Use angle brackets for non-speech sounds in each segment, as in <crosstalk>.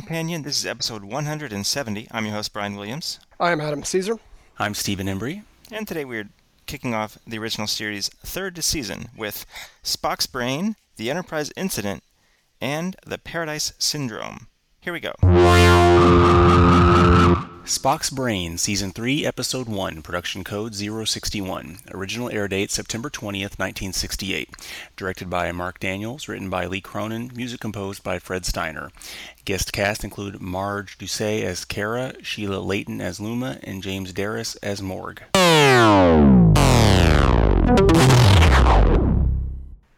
Companion. This is episode 170. I'm your host, Brian Williams. I'm Adam Caesar. I'm Stephen Embry. And today we're kicking off the original series' third season with Spock's Brain, The Enterprise Incident, and The Paradise Syndrome. Here we go. Spock's Brain, Season 3, Episode 1, Production Code 061. Original air date September 20th, 1968. Directed by Marc Daniels, written by Lee Cronin, music composed by Fred Steiner. Guest cast include Marj Dusay as Kara, Sheila Leighton as Luma, and James Daris as Morg.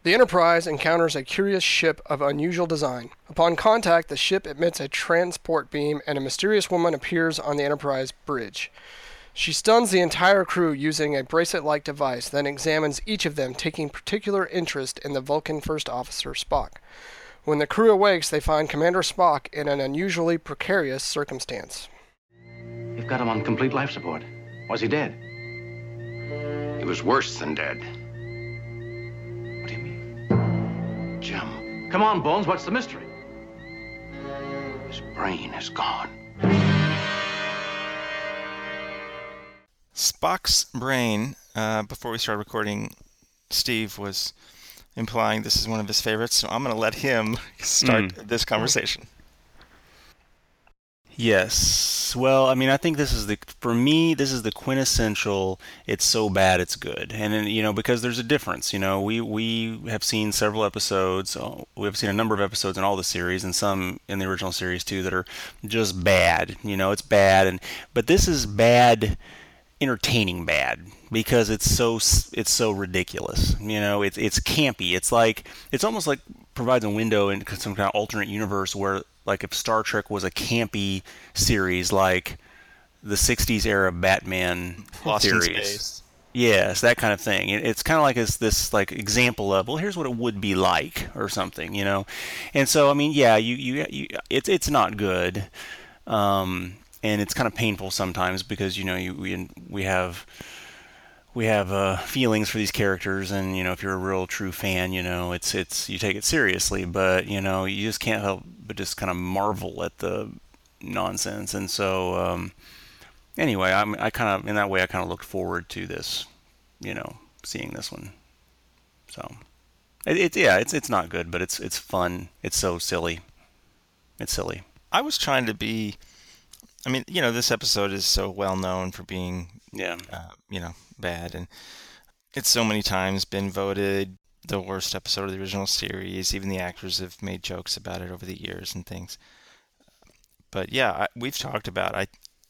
The Enterprise encounters a curious ship of unusual design. Upon contact, the ship emits a transport beam and a mysterious woman appears on the Enterprise bridge. She stuns the entire crew using a bracelet like device, then examines each of them, taking particular interest in the Vulcan first officer, Spock. When the crew awakes, they find Commander Spock in an unusually precarious circumstance. You've got him on complete life support. Was he dead? He was worse than dead. Jim, Come on, Bones, what's the mystery? his brain is gone. Spock's Brain, uh, before we started recording, Steve was implying this is one of his favorites, so I'm going to let him <laughs> start this conversation. Yes. Well, I mean, I think this is the for me this is the quintessential it's so bad it's good. And you know, because there's a difference, you know, we we have seen several episodes, uh, we've seen a number of episodes in all the series and some in the original series too that are just bad. You know, it's bad and but this is bad entertaining bad because it's so it's so ridiculous. You know, it's it's campy. It's like it's almost like provides a window into some kind of alternate universe where like if Star Trek was a campy series like the 60s era Batman Lost series. space. Yes, that kind of thing. It, it's kind of like it's this like example of well, here's what it would be like or something, you know. And so I mean, yeah, you you, you it's it's not good, um, and it's kind of painful sometimes because you know you we we have we have uh, feelings for these characters, and you know if you're a real true fan, you know it's it's you take it seriously, but you know you just can't help but just kind of marvel at the nonsense, and so. Um, anyway, I'm, I kind of in that way I kind of looked forward to this, you know, seeing this one. So, it, it's yeah, it's it's not good, but it's it's fun. It's so silly. It's silly. I was trying to be. I mean, you know, this episode is so well known for being, Yeah. uh, you know, bad, and it's so many times been voted the worst episode of the original series. Even the actors have made jokes about it over the years and things. But yeah, I, we've talked about. I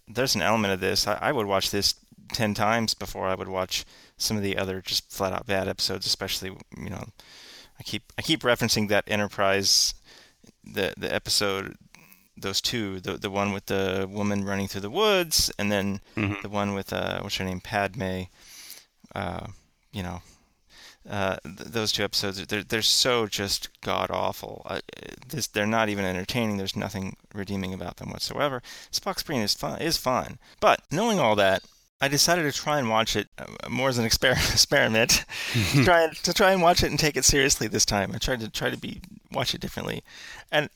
there's an element of this. I, I would watch this ten times before I would watch some of the other just flat out bad episodes. Especially, you know, I keep I keep referencing that Enterprise, the the episode those two, the the one with the woman running through the woods, and then Mhm. the one with uh, what's her name, Padme. Uh, you know, uh, th- those two episodes, they're they're so just god awful. Uh, this they're not even entertaining. There's nothing redeeming about them whatsoever. Spock's Brain is fun, is fun, but knowing all that. I decided to try and watch it uh, more as an exper- <laughs> experiment, to try and to try and watch it and take it seriously this time. I tried to try to be watch it differently, and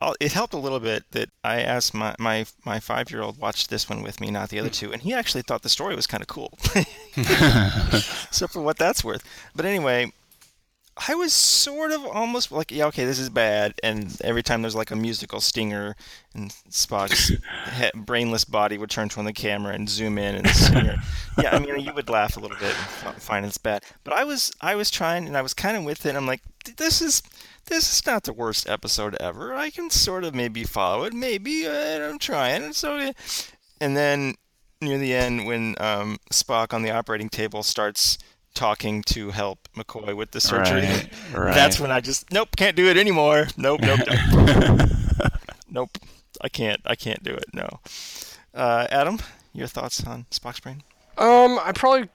Oh, it helped a little bit that I asked my my, my five year old watch this one with me, not the other hmm. two, and he actually thought the story was kind of cool. <laughs> so for what that's worth. But anyway, I was sort of almost like, yeah, okay, this is bad. And every time there's like a musical stinger, and Spock's <laughs> he- brainless body would turn to on the camera and zoom in and stinger. yeah, I mean, you would laugh a little bit and f- find it's bad. But I was I was trying, and I was kind of with it. I'm like, this is this is not the worst episode ever. I can sort of maybe follow it, maybe. Uh, I'm trying. And so, and then near the end, when um, Spock on the operating table starts talking to help McCoy with the surgery, Right, <laughs> right. that's when I just nope, can't do it anymore. Nope, nope, nope. <laughs> nope. I can't. I can't do it. No. Uh, Adam, your thoughts on Spock's brain? Um, I probably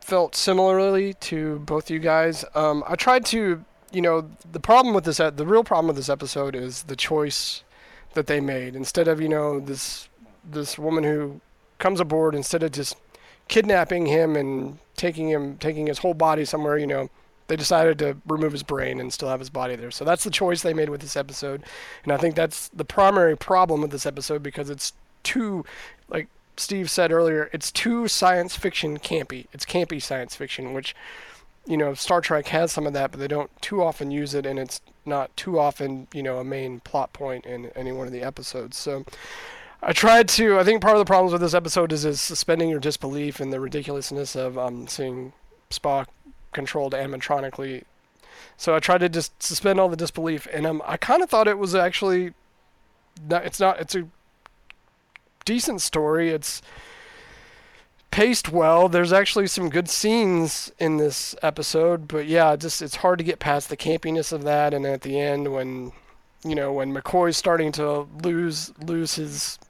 felt similarly to both you guys. Um, I tried to, you know, the problem with this, the real problem with this episode is the choice that they made. Instead of, you know, this this woman who comes aboard, instead of just kidnapping him and taking him, taking his whole body somewhere, you know, they decided to remove his brain and still have his body there. So that's the choice they made with this episode, and I think that's the primary problem with this episode because it's too, like Steve said earlier, it's too science fiction campy. It's campy science fiction, which you know, Star Trek has some of that, but they don't too often use it, and it's not too often, you know, a main plot point in any one of the episodes. So I tried to. I think part of the problems with this episode is is suspending your disbelief in the ridiculousness of um, seeing Spock controlled animatronically. So I tried to just suspend all the disbelief, and um, I kind of thought it was actually. Not, it's not. It's a decent story. It's paced well. There's actually some good scenes in this episode, but yeah, just it's hard to get past the campiness of that. And at the end, when you know when McCoy's starting to lose lose his,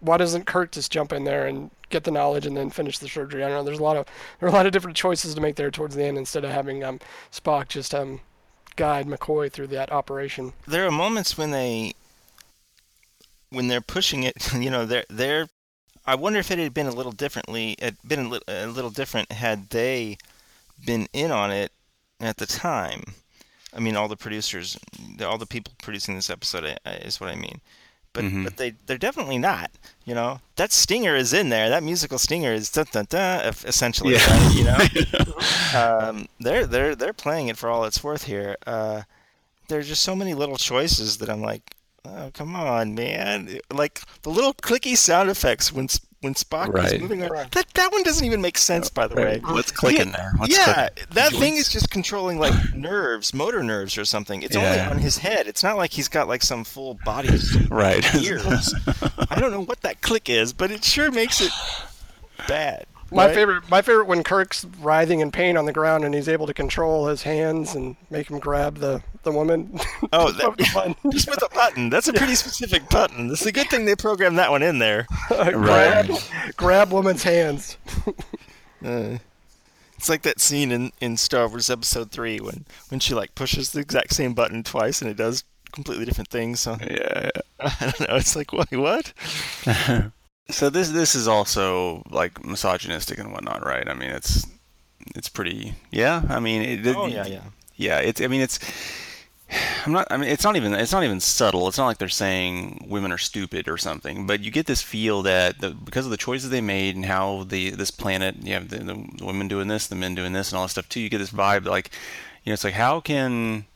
why doesn't Kirk just jump in there and get the knowledge and then finish the surgery? I don't know. There's a lot of there are a lot of different choices to make there towards the end instead of having um Spock just um guide McCoy through that operation. There are moments when they when they're pushing it, <laughs> you know, they're they're I wonder if it had been a little differently, had been a little, a little different had they been in on it at the time. I mean, all the producers, all the people producing this episode is what I mean. But mm-hmm. but they they're definitely not. You know, that stinger is in there. That musical stinger is da da da. Essentially, yeah. right, you <laughs> know, um, they're they're they're playing it for all it's worth here. Uh, there's just so many little choices that I'm like, Oh, come on, man! Like the little clicky sound effects when when Spock right. is moving around. That that one doesn't even make sense, by the way. What's clicking there? What's yeah, clicking? that thing is just controlling like <sighs> nerves, motor nerves, or something. It's yeah. only on his head. It's not like he's got like some full body <laughs> right ears. I don't know what that click is, but it sure makes it <sighs> bad. My right? favorite, my favorite when Kirk's writhing in pain on the ground and he's able to control his hands and make him grab the, the woman. <laughs> Oh, that, <laughs> just with a button. That's a pretty specific button. It's a good thing they programmed that one in there. <laughs> grab, grab woman's hands. uh, it's like that scene in, in Star Wars Episode Three when when she like pushes the exact same button twice and it does completely different things. So yeah, yeah. I don't know. It's like wait, what? So this this is also like misogynistic and whatnot, right? I mean, it's it's pretty. Yeah, I mean, it, oh yeah, yeah, yeah. It's I mean, it's. I'm not. I mean, it's not even. It's not even subtle. It's not like they're saying women are stupid or something. But you get this feel that the, because of the choices they made and how the this planet, you have the, the women doing this, the men doing this, and all this stuff too. You get this vibe like, you know, it's like how can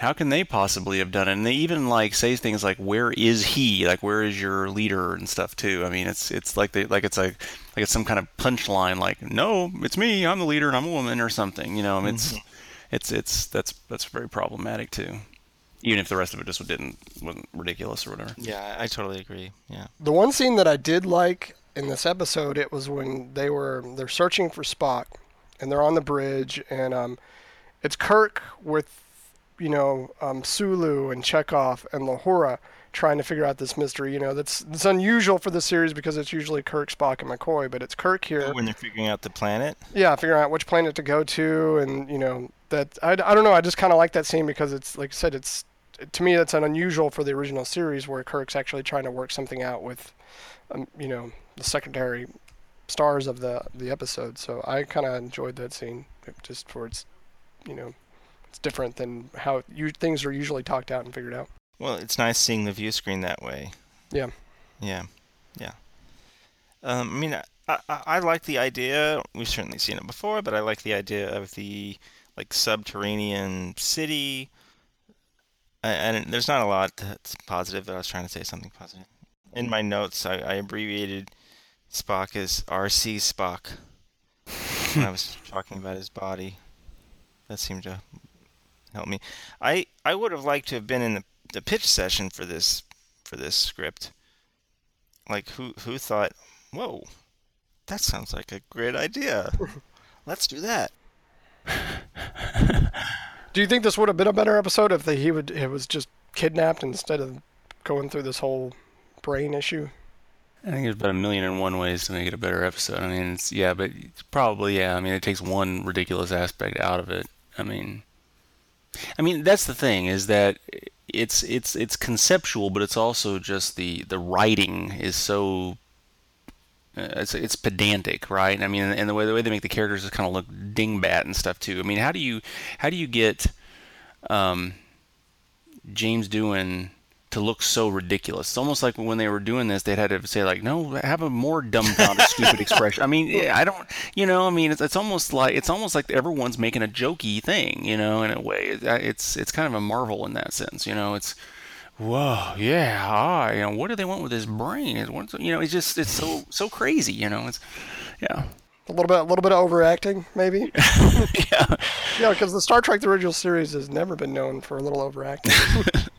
how can they possibly have done it? And they even like say things like, "Where is he? Like, where is your leader?" and stuff too. I mean, it's it's like they like it's like like it's some kind of punchline, like, "No, it's me. I'm the leader, and I'm a woman," or something. You know, I mean, it's mm-hmm. it's it's that's that's very problematic too. Even if the rest of it just didn't wasn't ridiculous or whatever. Yeah, I totally agree. Yeah. The one scene that I did like in this episode, it was when they were they're searching for Spock, and they're on the bridge, and um, it's Kirk with you know, um, Sulu and Chekov and Uhura trying to figure out this mystery. You know, that's it's unusual for the series because it's usually Kirk, Spock, and McCoy, but it's Kirk here. When they're figuring out the planet. Yeah, figuring out which planet to go to, and you know that I, I don't know. I just kind of like that scene because it's like I said, it's to me that's an unusual for the original series where Kirk's actually trying to work something out with, um, you know, the secondary stars of the the episode. So I kind of enjoyed that scene just for its, you know, it's different than how you, things are usually talked out and figured out. Well, it's nice seeing the view screen that way. Yeah. Yeah. Yeah. Um, I mean, I, I, I like the idea. We've certainly seen it before, but I like the idea of the like subterranean city. And there's not a lot that's positive, but I was trying to say something positive. In my notes, I, I abbreviated Spock as RC Spock <laughs> when I was talking about his body. That seemed to help me. I I would have liked to have been in the, the pitch session for this for this script. Like who who thought, whoa, that sounds like a great idea. <laughs> Let's do that. <laughs> do you think this would have been a better episode if the, he would it was just kidnapped instead of going through this whole brain issue? I think there's about a million and one ways to make it a better episode. I mean, it's yeah, but probably yeah. I mean, it takes one ridiculous aspect out of it. I mean, I mean, that's the thing is that it's it's it's conceptual, but it's also just the the writing is so Uh, It's it's pedantic, right? I mean, and the way the way they make the characters just kind of look dingbat and stuff too. I mean, how do you how do you get um, James Doohan to look so ridiculous? It's almost like when they were doing this, they'd had to say like, no, have a more dumbfounded, <laughs> stupid expression. I mean, yeah, I don't, you know, I mean, it's, it's almost like it's almost like everyone's making a jokey thing, you know, in a way. It- It's it's kind of a marvel in that sense, you know. It's whoa, yeah, ah, you know, what do they want with his brain? Is what, you know, it's just it's so so crazy, you know. It's yeah, A little bit, a little bit of overacting, maybe. <laughs> yeah, yeah, because the Star Trek the original series has never been known for a little overacting. <laughs>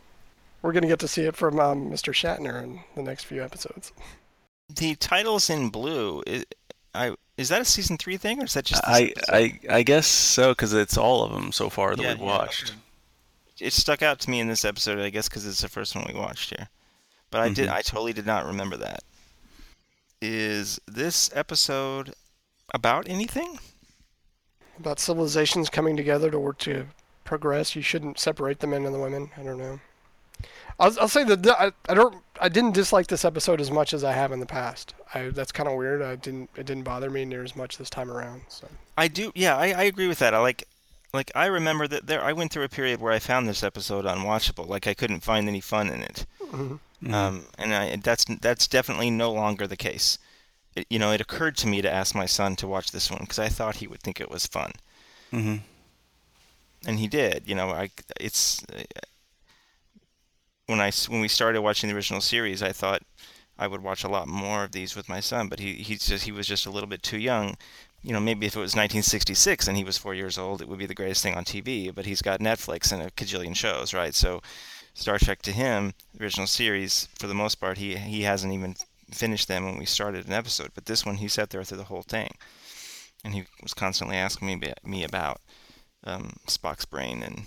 We're gonna get to see it from um, Mr. Shatner in the next few episodes. The titles in blue. Is, I is that a season three thing or is that just? This I? I I guess so because it's all of them so far that Yeah, we've yeah. watched. It stuck out to me in this episode, I guess, because it's the first one we watched here. But I did. Mhm. I totally did not remember that. Is this episode about anything? About civilizations coming together to work to progress. You shouldn't separate the men and the women. I don't know. I'll, I'll say that I, I don't I didn't dislike this episode as much as I have in the past. I that's kind of weird. I didn't it didn't bother me near as much this time around. So I do. Yeah, I, I agree with that. I like. Like I remember that there, I went through a period where I found this episode unwatchable. Like I couldn't find any fun in it. Mm-hmm. Um, and I, that's that's definitely no longer the case. It, you know, it occurred to me to ask my son to watch this one because I thought he would think it was fun, hmm and he did. You know, I it's uh, when I when we started watching the original series, I thought I would watch a lot more of these with my son, but he he just he was just a little bit too young. You know, maybe if it was 1966 and he was four years old, it would be the greatest thing on TV. But he's got Netflix and a cajillion shows, right? So, Star Trek to him, the original series, for the most part, he he hasn't even finished them when we started an episode. But this one, he sat there through the whole thing, and he was constantly asking me me about um, Spock's brain and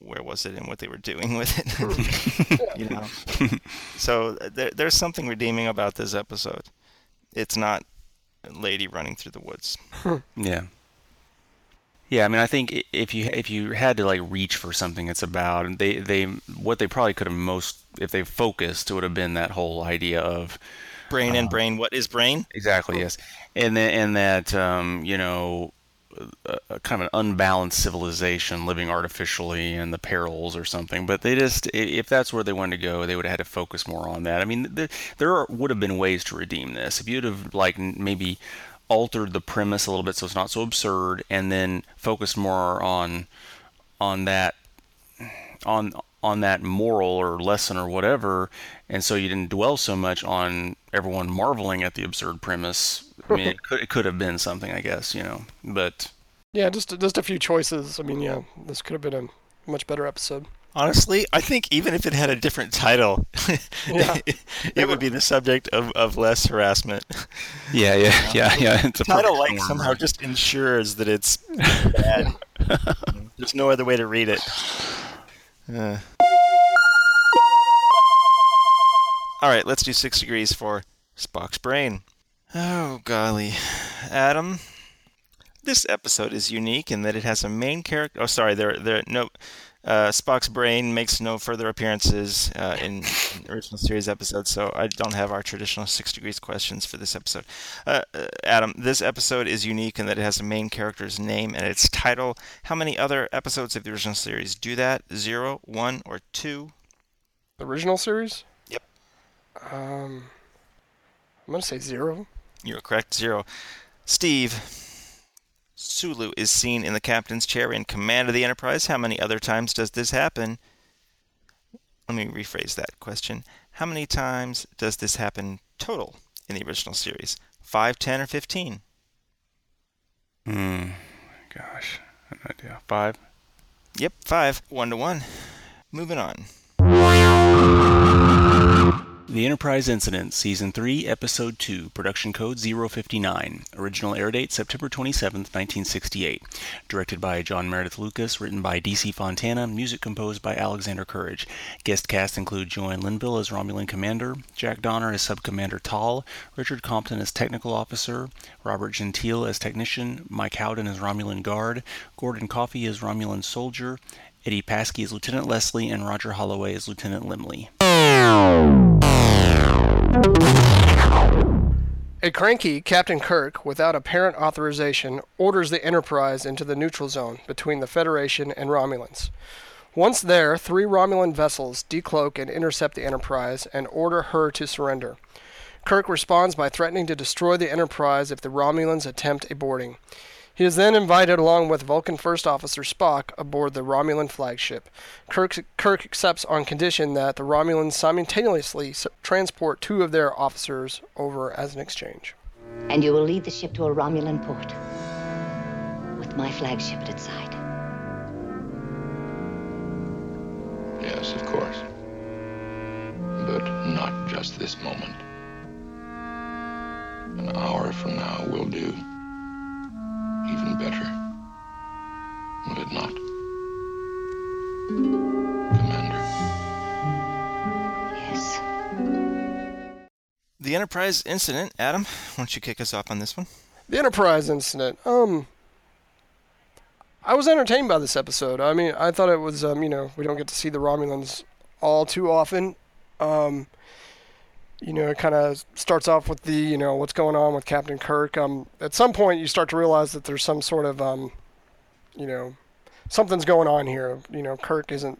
where was it and what they were doing with it. <laughs> you know, so uh, there, there's something redeeming about this episode. It's not a lady running through the woods. Yeah. Yeah, I mean, I think if you if you had to like reach for something it's about, and they they what they probably could have most if they focused would have been that whole idea of Brain and brain. What is brain? exactly yes, and then and that um, you know a, a kind of an unbalanced civilization living artificially and the perils or something. But they just, if that's where they wanted to go, they would have had to focus more on that. I mean, there there are, would have been ways to redeem this if you'd have like maybe altered the premise a little bit so it's not so absurd and then focused more on on that on on that moral or lesson or whatever and so you didn't dwell so much on everyone marveling at the absurd premise i mean it <laughs> could, it could have been something i guess you know but yeah, just just a few choices. I mean, yeah, this could have been a much better episode. Honestly, I think even if it had a different title, <laughs> Yeah. <laughs> it would be the subject of, of less harassment. yeah yeah yeah yeah it's a title perfect like storm, somehow just ensures that it's bad. There's no other way to read it. All right, let's do six degrees for Spock's brain. Oh golly, Adam. This episode is unique in that it has a main character. Oh, sorry, there, there, no. Uh, Spock's brain makes no further appearances uh, in, in original series episodes, so I don't have our traditional six degrees questions for this episode. Uh, uh, Adam, this episode is unique in that it has a main character's name and its title. How many other episodes of the original series do that? Zero, one, or two? The original series. Yep. Um, I'm gonna say zero. You're correct, zero. Steve, Sulu is seen in the captain's chair in command of the Enterprise. How many other times does this happen? Let me rephrase that question. How many times does this happen total in the original series? 5, 10, or 15? Hmm. gosh no idea five Yep, 5. 1 to 1. Moving on. The Enterprise Incident, Season 3, Episode 2, Production Code 059. Original air date September 27, 1968. Directed by John Meredith Lucas, written by D.C. Fontana, music composed by Alexander Courage. Guest cast include Joanne Linville as Romulan Commander, Jack Donner as Subcommander Tal, Richard Compton as Technical Officer, Robert Gentile as Technician, Mike Howden as Romulan Guard, Gordon Coffey as Romulan Soldier, Eddie Paskey as Lieutenant Leslie, and Roger Holloway as Lieutenant Lemli. A cranky Captain Kirk, without apparent authorization, orders the Enterprise into the neutral zone between the Federation and Romulans. Once there, three Romulan vessels decloak and intercept the Enterprise and order her to surrender. Kirk responds by threatening to destroy the Enterprise if the Romulans attempt a boarding. He is then invited along with Vulcan First Officer Spock aboard the Romulan flagship. Kirk, Kirk accepts on condition that the Romulans simultaneously transport two of their officers over as an exchange. And you will lead the ship to a Romulan port. With my flagship at its side. Yes, of course. But not just this moment. An hour from now will do. Even better. Will it not? Commander. Yes. The Enterprise incident, Adam. Why don't you kick us off on this one? The Enterprise incident. Um, I was entertained by this episode. I mean, I thought it was. Um, you know, we don't get to see the Romulans all too often. Um, you know, it kind of starts off with the, you know, what's going on with Captain Kirk. Um, at some point, you start to realize that there's some sort of, um, you know, something's going on here. You know, Kirk isn't.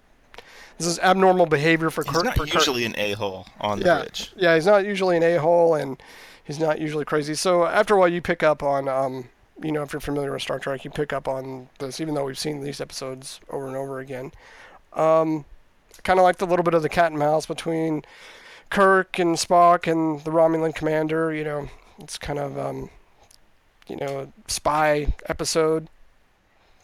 This is abnormal behavior for Kirk. He's not for Kirk. usually an a-hole on the yeah, bridge. Yeah, he's not usually an a-hole, and he's not usually crazy. So after a while, you pick up on, um, you know, if you're familiar with Star Trek, you pick up on this, even though we've seen these episodes over and over again. Um, kind of like the little bit of the cat and mouse between Kirk and Spock and the Romulan commander. You know, it's kind of, um, you know, a spy episode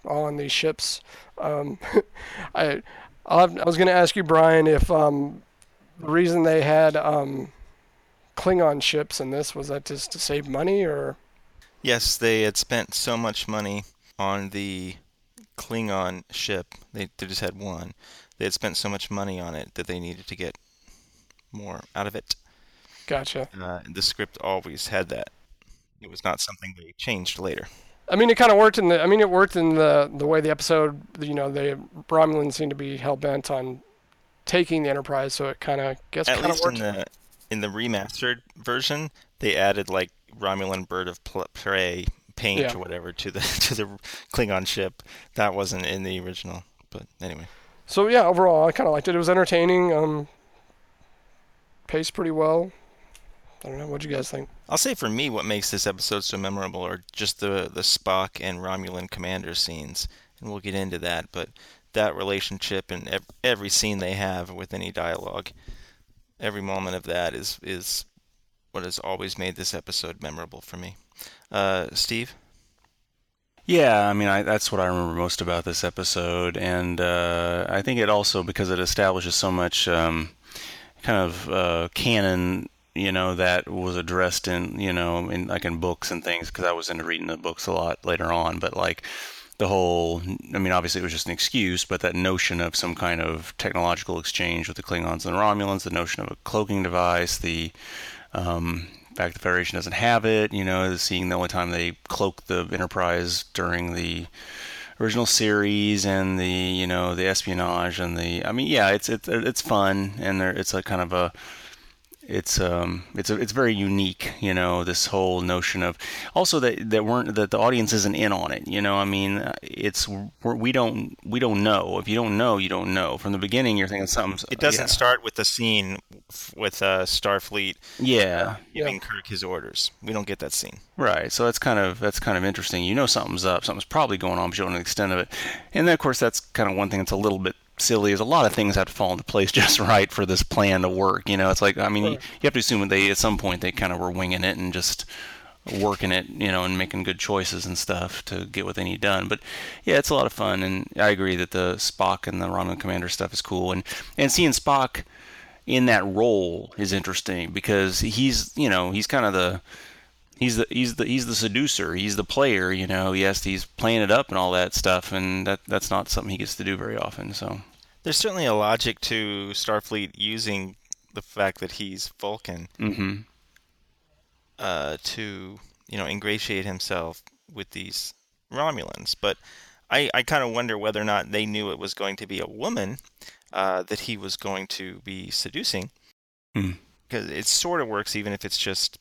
all on these ships. Um, <laughs> I, I'll I was going to ask you, Brian, if um, the reason they had um, Klingon ships in this was that just to save money, or Yes, they had spent so much money on the Klingon ship. They, they just had one. They had spent so much money on it that they needed to get more out of it. gotcha. Uh, the script always had that. It was not something they changed later. I mean, it kind of worked in the. I mean, it worked in the the way the episode. You know, the Romulans seem to be hell bent on taking the Enterprise, so it kind of gets At kind of least in the in the remastered version, they added like Romulan bird of prey paint Yeah. or whatever to the <laughs> to the Klingon ship. That wasn't in the original. But anyway, So yeah, overall, I kind of liked it. It was entertaining. Um, paced pretty well. I don't know. What'd you guys think? I'll say for me, what makes this episode so memorable are just the the Spock and Romulan commander scenes, and we'll get into that. But that relationship and ev- every scene they have with any dialogue, every moment of that is is what has always made this episode memorable for me. Uh, Steve, Yeah, I mean, I, that's what I remember most about this episode, and uh, I think it also because it establishes so much um, kind of uh, canon, you know, that was addressed in, you know, in like in books and things. Because I was into reading the books a lot later on, but like the whole, I mean, obviously it was just an excuse, but that notion of some kind of technological exchange with the Klingons and the Romulans, the notion of a cloaking device, the um, fact the Federation doesn't have it, you know, seeing the only time they cloak the Enterprise during the original series and the you know the espionage and the I mean yeah it's it's it's fun and there it's a kind of a it's um it's a, it's very unique you know this whole notion of also that that weren't that the audience isn't in on it you know I mean it's we're, we don't we don't know if you don't know you don't know from the beginning you're thinking something it doesn't yeah. start with the scene with uh, Starfleet yeah giving Kirk his orders. We don't get that scene. Right. So that's kind of that's kind of interesting. You know something's up. Something's probably going on, but you don't know the extent of it. And then of course that's kind of one thing that's a little bit silly. Is a lot of things have to fall into place <laughs> just right for this plan to work. You know, it's like I mean you, you have to assume that they at some point they kind of were winging it and just working it, you know, and making good choices and stuff to get what they need done. But yeah, it's a lot of fun, and I agree that the Spock and the Romulan Commander stuff is cool, and and seeing Spock in that role is interesting because he's you know he's kind of the he's the he's the he's the seducer. He's the player you know? Yes he's playing it up and all that stuff and that that's not something he gets to do very often so There's certainly a logic to Starfleet using the fact that he's Vulcan hmm uh, to you know ingratiate himself with these Romulans. But I, I kind of wonder whether or not they knew it was going to be a woman uh, that he was going to be seducing. Hmm. Because it sort of works even if it's just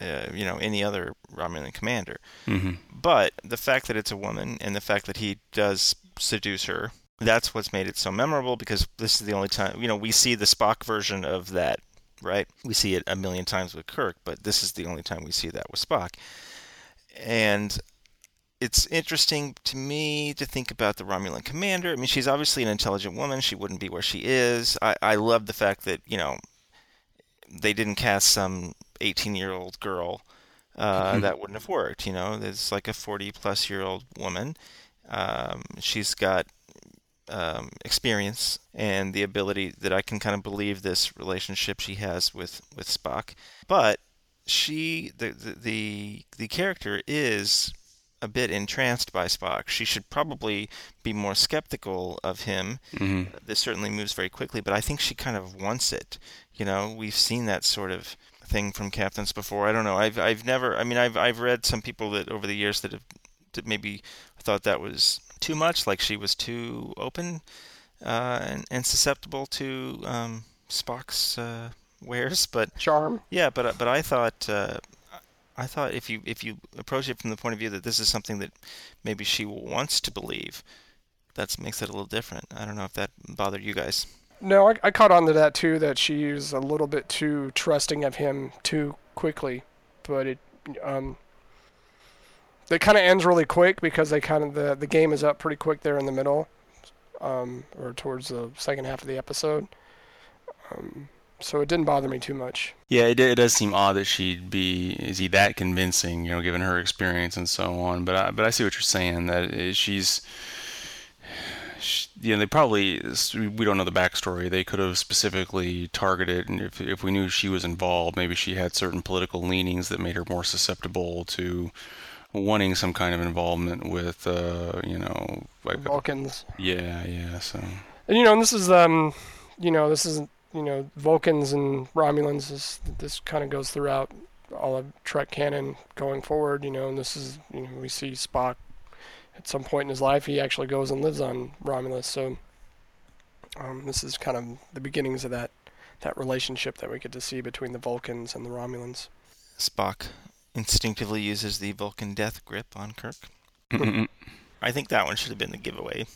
uh, you know any other Romulan commander. hmm But the fact that it's a woman and the fact that he does seduce her, that's what's made it so memorable because this is the only time, you know, we see the Spock version of that, right? We see it a million times with Kirk, but this is the only time we see that with Spock. And it's interesting to me to think about the Romulan commander. I mean, she's obviously an intelligent woman. She wouldn't be where she is. I, I love the fact that, you know, they didn't cast some 18 year old girl uh, that wouldn't have worked. You know, there's like a 40 plus year old woman. Um, she's got um, experience and the ability that I can kind of believe this relationship she has with with Spock. But she, the the the, the character is a bit entranced by Spock. She should probably be more skeptical of him. hmm This certainly moves very quickly, but I think she kind of wants it. You know, we've seen that sort of thing from captains before. I don't know. I've I've never. I mean, I've I've read some people that over the years that have that maybe thought that was too much, like she was too open uh, and and susceptible to um, Spock's uh, wares. But Charm. yeah, but but I thought uh, I thought if you if you approach it from the point of view that this is something that maybe she wants to believe, that makes it a little different. I don't know if that bothered you guys. No, I, I caught on to that too. That she's a little bit too trusting of him too quickly, but it um. It kind of ends really quick because they kind of the the game is up pretty quick there in the middle, um, or towards the second half of the episode. Um, so it didn't bother me too much. Yeah, it, it does seem odd that she'd be is he that convincing, you know, given her experience and so on. But I, but I see what you're saying that she's, she, you know, they probably we don't know the backstory. They could have specifically targeted, and if if we knew she was involved, maybe she had certain political leanings that made her more susceptible to wanting some kind of involvement with, uh, you know, like Vulcans. yeah, yeah. So And you know, and this is um, you know, this is you know, Vulcans and Romulans. Is, this kind of goes throughout all of Trek canon going forward. You know, and this is you know we see Spock at some point in his life he actually goes and lives on Romulus. So um, this is kind of the beginnings of that that relationship that we get to see between the Vulcans and the Romulans. Spock instinctively uses the Vulcan death grip on Kirk. I think that one should have been the giveaway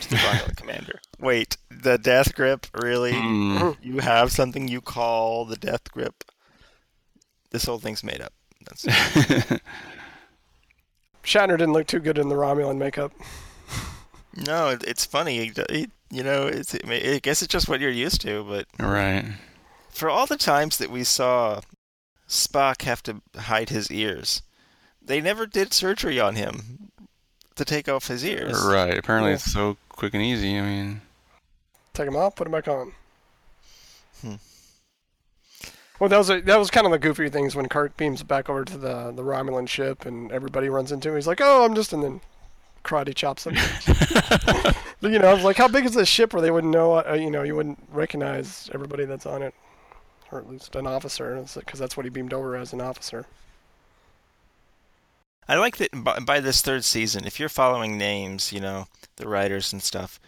to the Romulan <laughs> commander. Wait, the death grip? Really? Mm. You have something you call the death grip? This whole thing's made up. That's <laughs> Shatner didn't look too good in the Romulan makeup. no, it, it's funny. He- he- you know, it's. I guess it's just what you're used to. But right. for all the times that we saw Spock have to hide his ears, they never did surgery on him to take off his ears. Right. Apparently, Yeah. it's so quick and easy. I mean, Take him off, put him back on. Hmm. Well, that was a, that was kind of the goofy things when Kirk beams back over to the the Romulan ship and everybody runs into him. He's like, "Oh, I'm just," and then karate chops him. <laughs> but you know, I was like, "How big is this ship where they wouldn't know? Uh, you know, you wouldn't recognize everybody that's on it, or at least an officer, because that's what he beamed over as an officer." I like that by, by this third season, if you're following names, you know, the writers and stuff,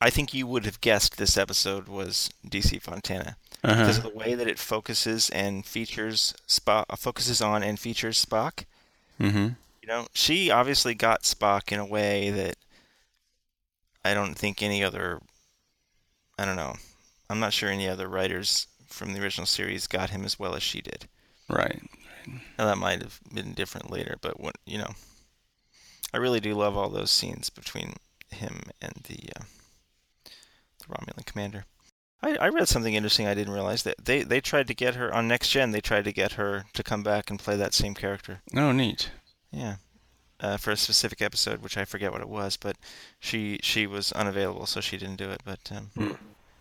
I think you would have guessed this episode was DC Fontana because uh-huh. of the way that it focuses and features Spock, uh, focuses on and features Spock. hmm You know, she obviously got Spock in a way that I don't think any other. I don't know. I'm not sure any other writers from the original series got him as well as she did. Right. Now that might have been different later, but what you know, I really do love all those scenes between him and the, uh, the Romulan commander. I, I read something interesting I didn't realize that they they tried to get her on Next Gen. They tried to get her to come back and play that same character. Oh, neat. Yeah, uh, for a specific episode, which I forget what it was, but she she was unavailable, so she didn't do it. But um, Hmm.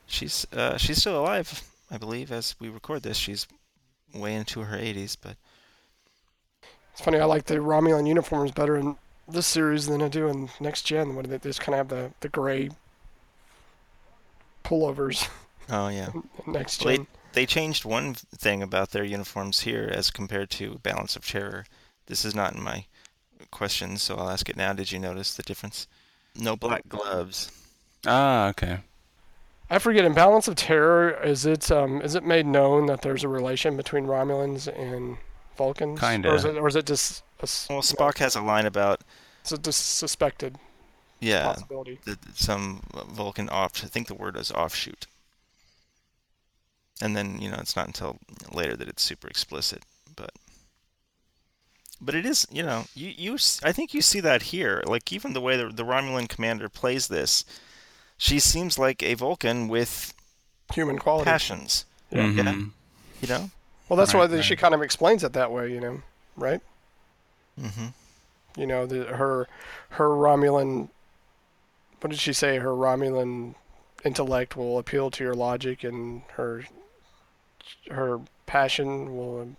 she's uh, she's still alive, I believe, as we record this. She's way into her 80s, but It's funny. I like the Romulan uniforms better in this series than I do in Next Gen. When they just kind of have the the gray pullovers. oh yeah. <laughs> in Next Well, Gen. They changed one thing about their uniforms here as compared to Balance of Terror. This is not in my questions, so I'll ask it now. Did you notice the difference? No black gloves. Ah, okay. I forget. In Balance of Terror, is it um is it made known that there's a relation between Romulans and Vulcans? Kinda. Or is it, or is it just a, s- Well, you know, Spock has a line about it's a dis- suspected yeah, possibility? that some Vulcan off. I think the word is offshoot. And then you know it's not until later that it's super explicit, but but it is you know you you s- I think you see that here. Like even the way the, the Romulan commander plays this, she seems like a Vulcan with Human qualities, passions. Mhm. You know. Well, that's Right, why she kind of explains it that way, you know, right? Mm-hmm. You know, the, her her Romulan. What did she say? Her Romulan intellect will appeal to your logic, and her her passion will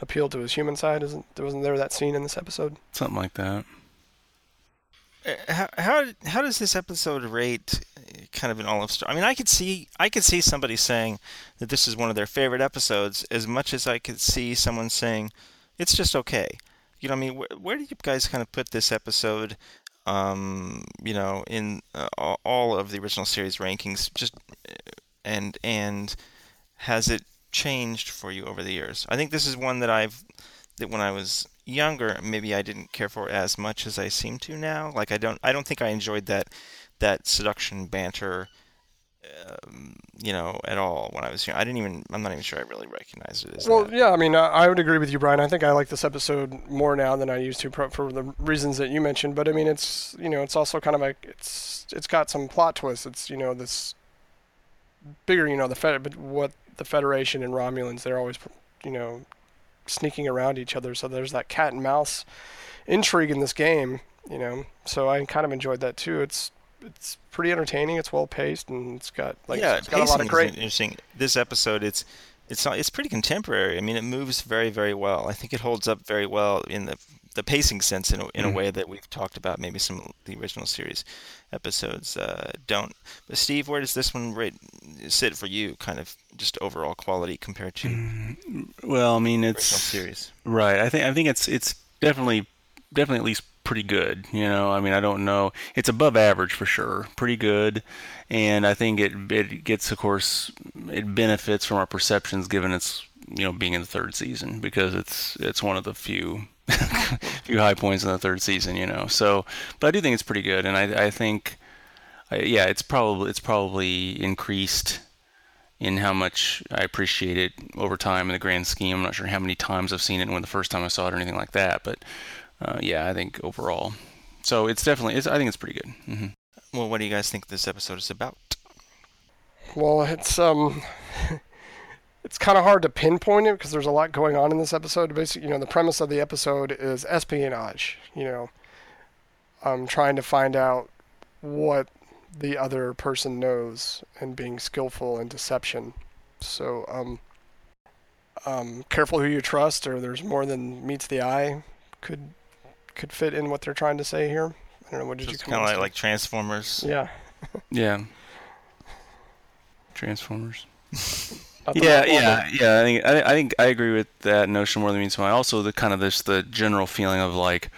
appeal to his human side. Isn't wasn't there that scene in this episode? Something like that. Uh, How, how how does this episode rate uh, kind of in all of Star? I mean, I could see I could see somebody saying that this is one of their favorite episodes as much as I could see someone saying it's just okay. You know, I mean, where, where do you guys kind of put this episode? Um, you know, in uh, all- all of the original series rankings, just uh, and and has it changed for you over the years? I think this is one that I've that when I was younger, maybe I didn't care for as much as I seem to now. Like I don't, I don't think I enjoyed that that seduction banter, um, you know, at all when I was young. I didn't even, I'm not even sure I really recognized it as Well, that. yeah, I mean, I, I would agree with you, Brian. I think I like this episode more now than I used to pro- for the reasons that you mentioned. But I mean, it's you know, it's also kind of like it's it's got some plot twists. It's you know this bigger, you know, the Fed, but what the Federation and Romulans, they're always you know sneaking around each other. So there's that cat and mouse intrigue in this game, you know. So I kind of enjoyed that too. It's it's pretty entertaining. It's well paced and it's got like yeah, it's got a lot of great. interesting. This episode, it's it's not, it's pretty contemporary. I mean, it moves very very well. I think it holds up very well in the the pacing sense in a, in a Mhm. way that we've talked about. Maybe some of the original series episodes uh, don't. But Steve, where does this one rate, sit for you? Kind of just overall quality compared to Well, I mean, it's series. right. I think I think it's it's definitely definitely at least pretty good. You know, I mean, I don't know. It's above average for sure. Pretty good, and I think it it gets, of course, it benefits from our perceptions given it's you know being in the third season because it's it's one of the few <laughs> few high points in the third season. You know, so but I do think it's pretty good, and I I think. I, yeah, it's probably it's probably increased in how much I appreciate it over time in the grand scheme. I'm not sure how many times I've seen it and when the first time I saw it or anything like that, but uh, yeah, I think overall. So it's definitely, it's, I think it's pretty good. hmm Well, what do you guys think this episode is about? Well, it's um, it's kind of hard to pinpoint it because there's a lot going on in this episode. Basically, you know, the premise of the episode is espionage. You know, um, trying to find out what the other person knows and being skillful in deception. So, um, um, careful who you trust, or there's more than meets the eye. Could could fit in what they're trying to say here. I don't know. What did So you kind of like, like Transformers. Yeah. Yeah. <laughs> Transformers. <laughs> Yeah, yeah, yeah. I think I, I think I agree with that notion more than meets the eye. Also, the kind of this the general feeling of like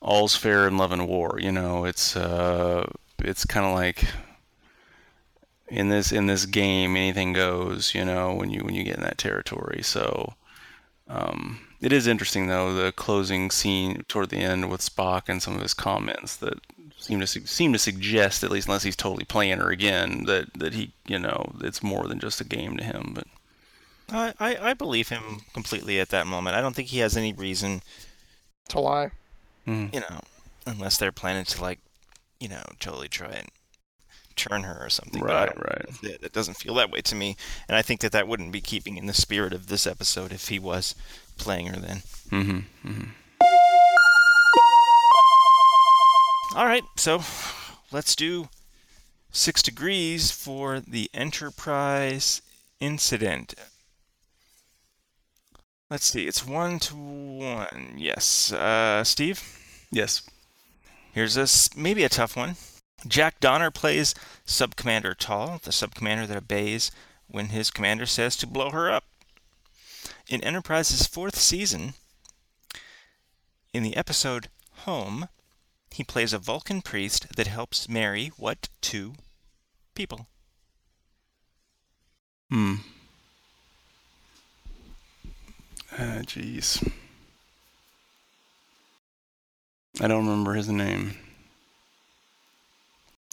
all's fair in love and war. You know, it's uh, it's kind of like in this in this game, anything goes. You know, when you when you get in that territory. So um, it is interesting though the closing scene toward the end with Spock and some of his comments that seem to su- seem to suggest, at least unless he's totally playing her again, that that he you know it's more than just a game to him. But I, I, I believe him completely at that moment. I don't think he has any reason, To lie. mm, you know, unless they're planning to like, you know, totally try and turn her or something. But Right, right. It, it doesn't feel that way to me, and I think that that wouldn't be keeping in the spirit of this episode if he was playing her then. hmm hmm All right, so let's do six degrees for the Enterprise incident. Let's see, it's one to one. Yes, uh, Steve. yes. Here's a maybe a tough one. Jack Donner plays Sub Commander Tal, the sub commander that obeys when his commander says to blow her up. In Enterprise's fourth season, in the episode Home, he plays a Vulcan priest that helps marry what two people? Hmm. Uh, Jeez. I don't remember his name.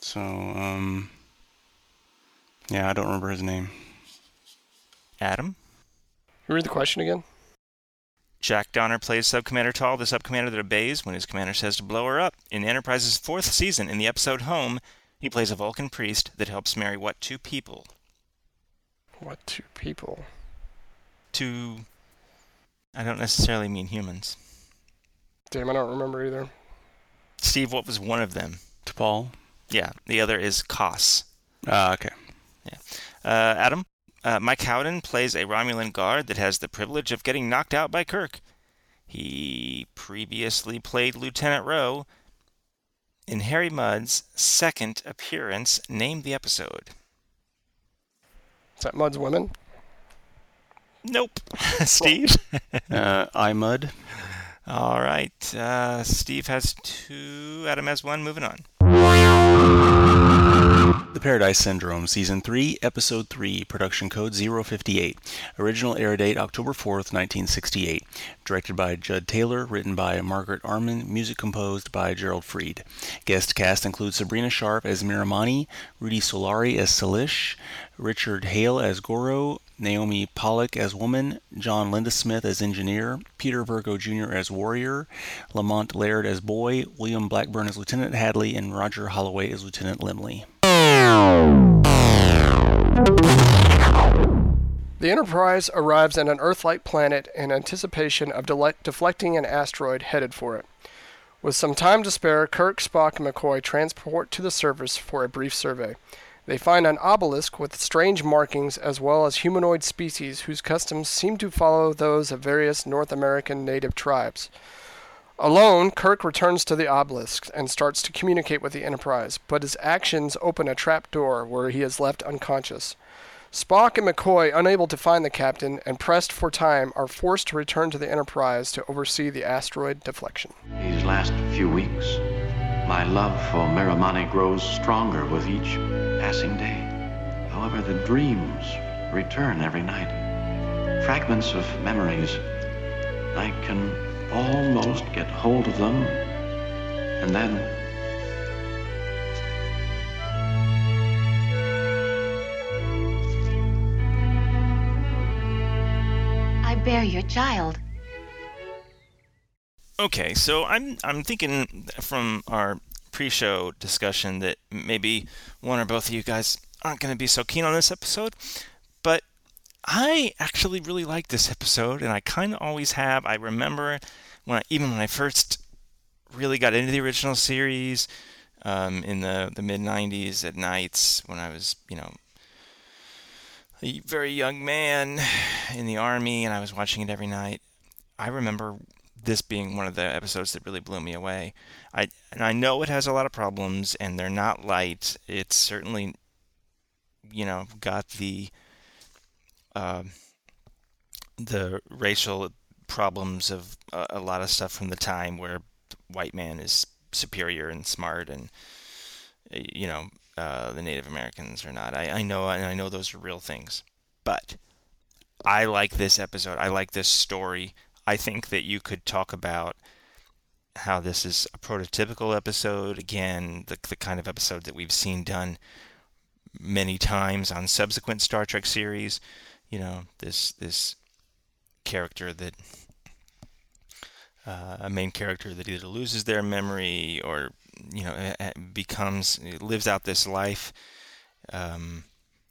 So, um. Yeah, I don't remember his name. Adam? You read the question again? Jack Donner plays Sub Commander Tal, the sub commander that obeys when his commander says to blow her up. In Enterprise's fourth season, in the episode Home, he plays a Vulcan priest that helps marry what two people? What two people? Two. I don't necessarily mean humans. Damn, I don't remember either. Steve, what was one of them? T'Pol? Yeah, the other is Koss. Ah, okay. Uh, Adam? Uh, Mike Howden plays a Romulan guard that has the privilege of getting knocked out by Kirk. He previously played Lieutenant Rowe. In Harry Mudd's second appearance, name the episode. Is that Mudd's Women? Nope. <laughs> Steve? <laughs> Uh, I, Mudd? All right. Uh, Steve has two. Adam has one. Moving on. The Paradise Syndrome, Season 3, Episode 3, Production Code 058. Original air date October 4th, 1968. Directed by Jud Taylor, written by Margaret Armen, music composed by Gerald Fried. Guest cast includes Sabrina Scharf as Miramanee, Rudy Solari as Salish, Richard Hale as Goro, Naomi Pollack as Woman, John Lindesmith as Engineer, Peter Virgo Jr. as Warrior, Lamont Laird as Boy, William Blackburn as Lieutenant Hadley, and Roger Holloway as Lieutenant Lemli. The Enterprise arrives at an Earth-like planet in anticipation of deflecting an asteroid headed for it. With some time to spare, Kirk, Spock, and McCoy transport to the surface for a brief survey. They find an obelisk with strange markings as well as humanoid species whose customs seem to follow those of various North American native tribes. Alone, Kirk returns to the obelisk and starts to communicate with the Enterprise, but his actions open a trap door where he is left unconscious. Spock and McCoy, unable to find the captain and pressed for time, are forced to return to the Enterprise to oversee the asteroid deflection. These last few weeks, my love for Miramanee grows stronger with each passing day. However, the dreams return every night. Fragments of memories. I can almost get hold of them. And then I bear your child. Okay, so I'm I'm thinking from our pre-show discussion that maybe one or both of you guys aren't going to be so keen on this episode, but I actually really like this episode, and I kind of always have. I remember when I, even when I first really got into the original series um, in the the mid '90s at nights when I was you know a very young man in the army, and I was watching it every night. I remember this being one of the episodes that really blew me away. I and I know it has a lot of problems and they're not light. It's certainly you know got the uh, the racial problems of a, a lot of stuff from the time where white man is superior and smart and you know uh, the Native Americans are not. I, I know and I know those are real things, but I like this episode. I like this story. I think that you could talk about how this is a prototypical episode. Again, the, the kind of episode that we've seen done many times on subsequent Star Trek series. You know, this this character that uh, a main character that either loses their memory or you know becomes lives out this life. Um,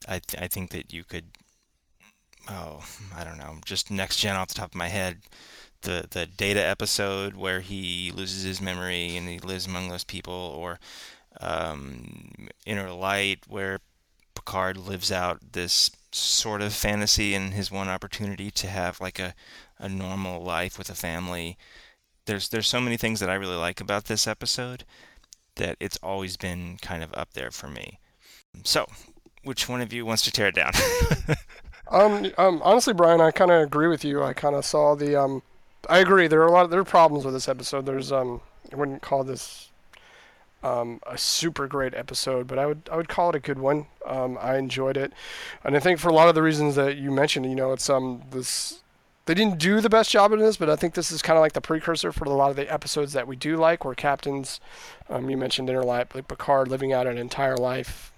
I th- I think that you could oh, I don't know, just next gen off the top of my head, the the data episode where he loses his memory and he lives among those people, or um, Inner Light where Picard lives out this sort of fantasy and his one opportunity to have like a, a normal life with a family. There's there's so many things that I really like about this episode that it's always been kind of up there for me. So, which one of you wants to tear it down? <laughs> Um, um, honestly, Brian, I kind of agree with you. I kind of saw the. Um, I agree. There are a lot. Of, there are problems with this episode. There's. Um, I wouldn't call this. Um, a super great episode, but I would I would call it a good one. Um, I enjoyed it, and I think for a lot of the reasons that you mentioned, you know, it's um this they didn't do the best job in this, but I think this is kind of like the precursor for a lot of the episodes that we do like, where captains, um, you mentioned Inner Light, like Picard living out an entire life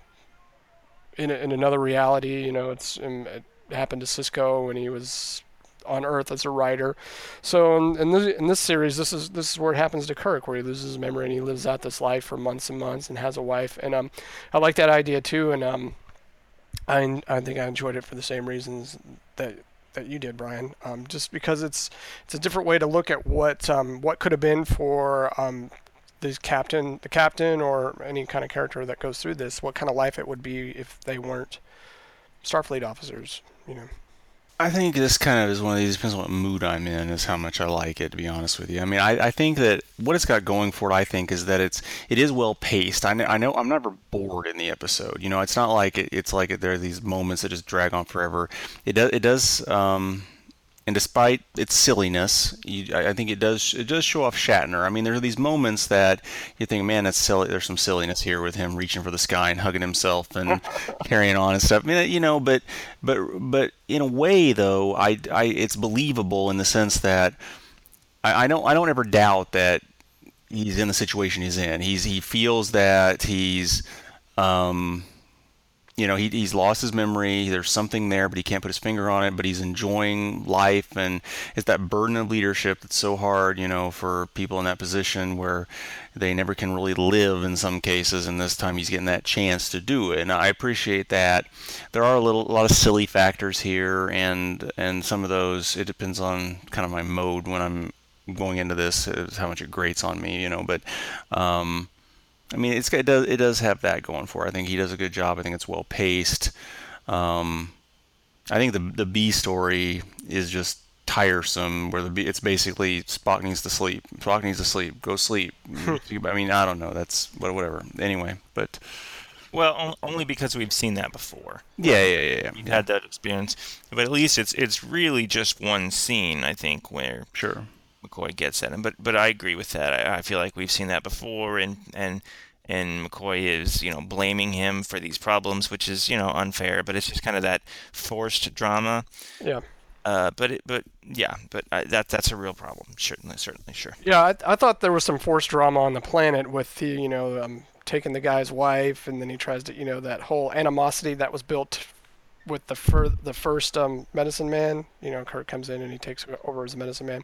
in a, in another reality. You know, it's um, it happened to Sisko when he was on Earth as a writer. So in, in, this, in this series, this is this is where it happens to Kirk, where he loses his memory and he lives out this life for months and months and has a wife. And um, I like that idea too. And um, I I think I enjoyed it for the same reasons that that you did, Brian. Um, just because it's it's a different way to look at what um, what could have been for um, the captain, the captain, or any kind of character that goes through this. What kind of life it would be if they weren't Starfleet officers, you know. I think this kind of is one of these depends on what mood I'm in is how much I like it to be honest with you. I mean, I, I think that what it's got going for it, I think, is that it's it is well paced. I I know I'm never bored in the episode. You know, it's not like it, it's like there are these moments that just drag on forever. It does it does um, and despite its silliness, you, I think it does it does show off Shatner. I mean, there are these moments that you think, man, that's silly. There's some silliness here with him reaching for the sky and hugging himself and <laughs> carrying on and stuff. I mean, you know, but but but in a way, though, I, I it's believable in the sense that I, I don't I don't ever doubt that he's in the situation he's in. He's he feels that he's um, you know, he, he's lost his memory. There's something there, but he can't put his finger on it. But he's enjoying life, and it's that burden of leadership that's so hard, you know, for people in that position where they never can really live in some cases. And this time he's getting that chance to do it, and I appreciate that. There are a little, a lot of silly factors here, and and some of those it depends on kind of my mode when I'm going into this, how much it grates on me, you know. But um, I mean, it's it does it does have that going for. It. I think he does a good job. I think it's well paced. Um, I think the the B story is just tiresome. Where the B, it's basically Spock needs to sleep. Spock needs to sleep. Go sleep. <laughs> I mean, I don't know. That's whatever. Anyway, but. Well, only because we've seen that before. Yeah, yeah, yeah. yeah. We've had that experience, but at least it's it's really just one scene. I think where sure McCoy gets at him. But but I agree with that. I, I feel like we've seen that before, and and and McCoy is you know blaming him for these problems, which is you know unfair. But it's just kind of that forced drama. Yeah. Uh, but it, but yeah, but I, that that's a real problem. Certainly, certainly, sure. Yeah, I, I thought there was some forced drama on the planet with the you know um, taking the guy's wife, and then he tries to you know that whole animosity that was built with the fir- the first um, medicine man, you know, kurt comes in and he takes over as a medicine man.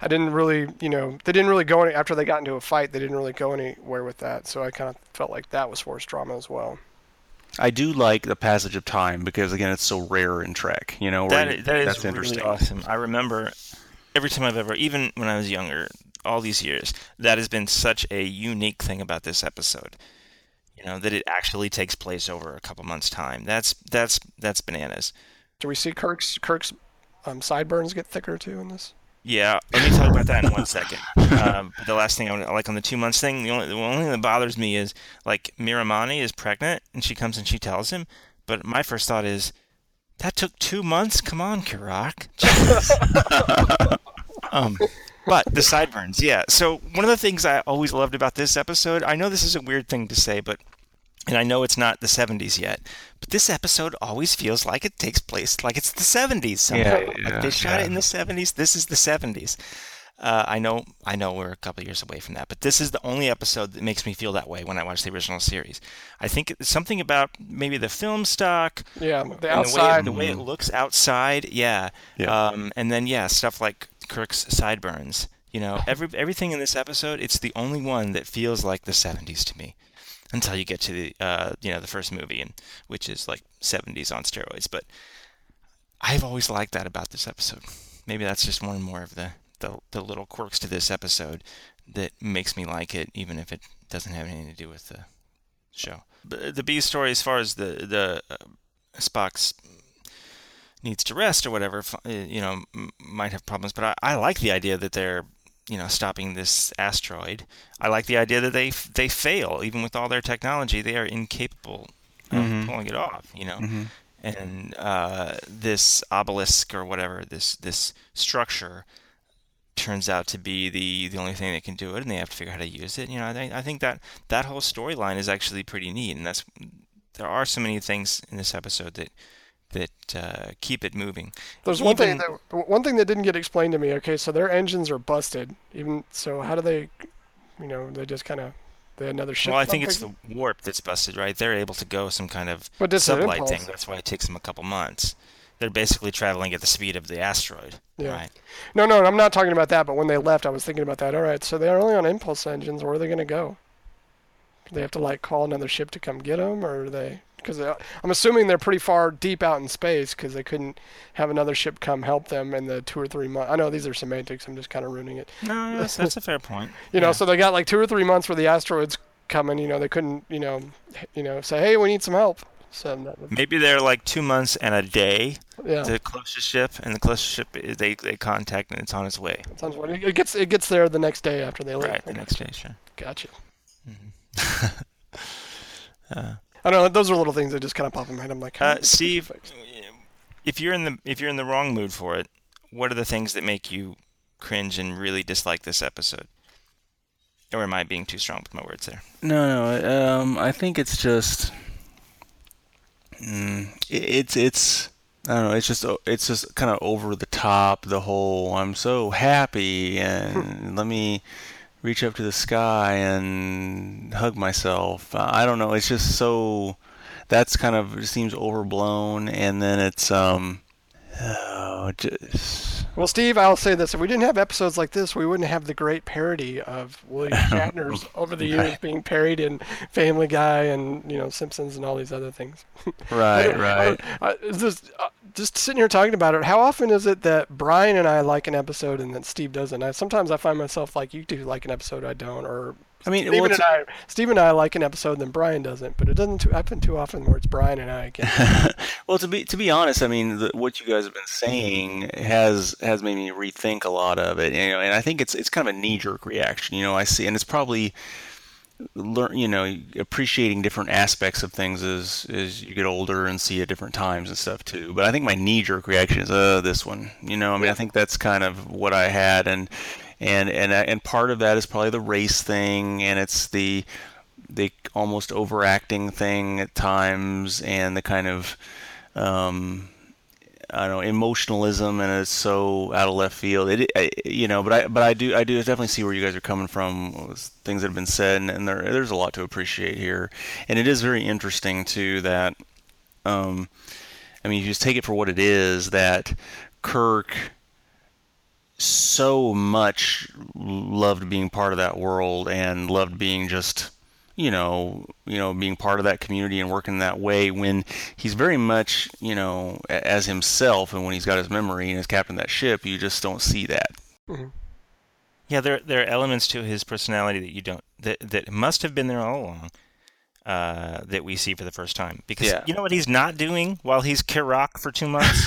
I didn't really, you know, they didn't really go any after they got into a fight. They didn't really go anywhere with that. So I kind of felt like that was forced drama as well. I do like the passage of time because again, it's so rare in Trek. You know, that, that is that's really interesting. awesome. I remember every time I've ever, even when I was younger, all these years, that has been such a unique thing about this episode you know that it actually takes place over a couple months time. That's that's that's bananas. Do we see kirk's kirk's um, sideburns get thicker too in this? Yeah let me talk about that in one second. Um, the last thing i like on the two months thing the only, the only thing that bothers me is like Miramanee is pregnant and she comes and she tells him but my first thought is that took two months? Come on Kirk. <laughs> <laughs> um but the sideburns, yeah. So one of the things I always loved about this episode, I know this is a weird thing to say, but and I know it's not the 70s yet, but this episode always feels like it takes place like it's the 70s somehow. Yeah, yeah, like they shot yeah. it in the 70s. This is the 70s. Uh, I know, I know, we're a couple years away from that, but this is the only episode that makes me feel that way when I watch the original series. I think it's something about maybe the film stock, yeah, the outside, the way, it, the way it looks outside, yeah, Yeah. Um, and then yeah, stuff like Kirk's sideburns. You know, every everything in this episode, it's the only one that feels like the 70s to me. Until you get to the uh, you know the first movie, and which is like 70s on steroids. But I've always liked that about this episode. Maybe that's just one more of the, the the little quirks to this episode that makes me like it, even if it doesn't have anything to do with the show. The, the B story, as far as the the uh, Spock's needs to rest or whatever, uh, you know, might have problems. But I, I like the idea that they're, you know, stopping this asteroid. I like the idea that they they fail, even with all their technology, they are incapable of Mhm. pulling it off. You know, Mhm. and uh, this obelisk or whatever, this this structure turns out to be the the only thing that can do it, and they have to figure out how to use it. You know, I think I think that that whole storyline is actually pretty neat, and that's there are so many things in this episode that that uh, keep it moving. There's one thing that one thing that didn't get explained to me. Okay, so their engines are busted. Even so, how do they, you know, they just kind of they had another ship. Well, I think it's the warp that's busted, right? They're able to go some kind of But it's an sublight thing. That's why it takes them a couple months. They're basically traveling at the speed of the asteroid, Yeah. right? No, no, I'm not talking about that. But when they left, I was thinking about that. All right, so they're only on impulse engines. Where are they going to go? Do they have to like call another ship to come get them, or are they? Because uh, I'm assuming they're pretty far deep out in space because they couldn't have another ship come help them in the two or three months. I know these are semantics. I'm just kind of ruining it. No, that's, that's a fair point. <laughs> You know, Yeah. so they got like two or three months where the asteroids coming. You know, they couldn't. You know, you know, say, hey, we need some help. So that- Maybe they're like two months and a day yeah, the closest ship, and the closest ship eh, they they contact and it's on its way. sounds what it gets. It gets there the next day after they leave. Right, the next day, sure. Gotcha. Mm-hmm. <laughs> Uh, I don't know. Those are little things that just kind of pop in my head. I'm like, how Uh, did Steve, get if you're in the if you're in the wrong mood for it, what are the things that make you cringe and really dislike this episode? Or am I being too strong with my words there? No, no. Um, I think it's just, mm, it, it's it's. I don't know. It's just it's just kind of over the top. The whole I'm so happy and let me reach up to the sky and hug myself. Uh, I don't know. It's just so. That's kind of seems overblown, and then it's um. Oh, just Well, Steve, I'll say this: if we didn't have episodes like this, we wouldn't have the great parody of William <laughs> Shatner's over the years being parodied in Family Guy and you know Simpsons and all these other things. <laughs> right, right. Uh, is this, uh, just sitting here talking about it, how often is it that Brian and I like an episode and that Steve doesn't? I, sometimes I find myself like you do like an episode, I don't, or I mean, Stephen well, and I, Steve and I like an episode, then Brian doesn't. But it doesn't too, happen too often where it's Brian and I again. <laughs> well, to be to be honest, I mean, the, what you guys have been saying has has made me rethink a lot of it. You know, and I think it's it's kind of a knee jerk reaction. You know, I see, and it's probably learn you know appreciating different aspects of things as as you get older and see at different times and stuff too but i think my knee jerk reaction is uh this one you know i mean i think that's kind of what i had and and and and part of that is probably the race thing and it's the the almost overacting thing at times and the kind of um I don't know emotionalism and it's so out of left field. It, you know, but I but I do I do definitely see where you guys are coming from things that have been said, and, and there there's a lot to appreciate here, and it is very interesting too that, um, I mean, you just take it for what it is that Kirk so much loved being part of that world and loved being just you know, you know, being part of that community and working that way when he's very much, you know, as himself and when he's got his memory and is captain of that ship, you just don't see that. Yeah, there there are elements to his personality that you don't that that must have been there all along. Uh, that we see for the first time because Yeah. you know what he's not doing while he's Kirok for two months.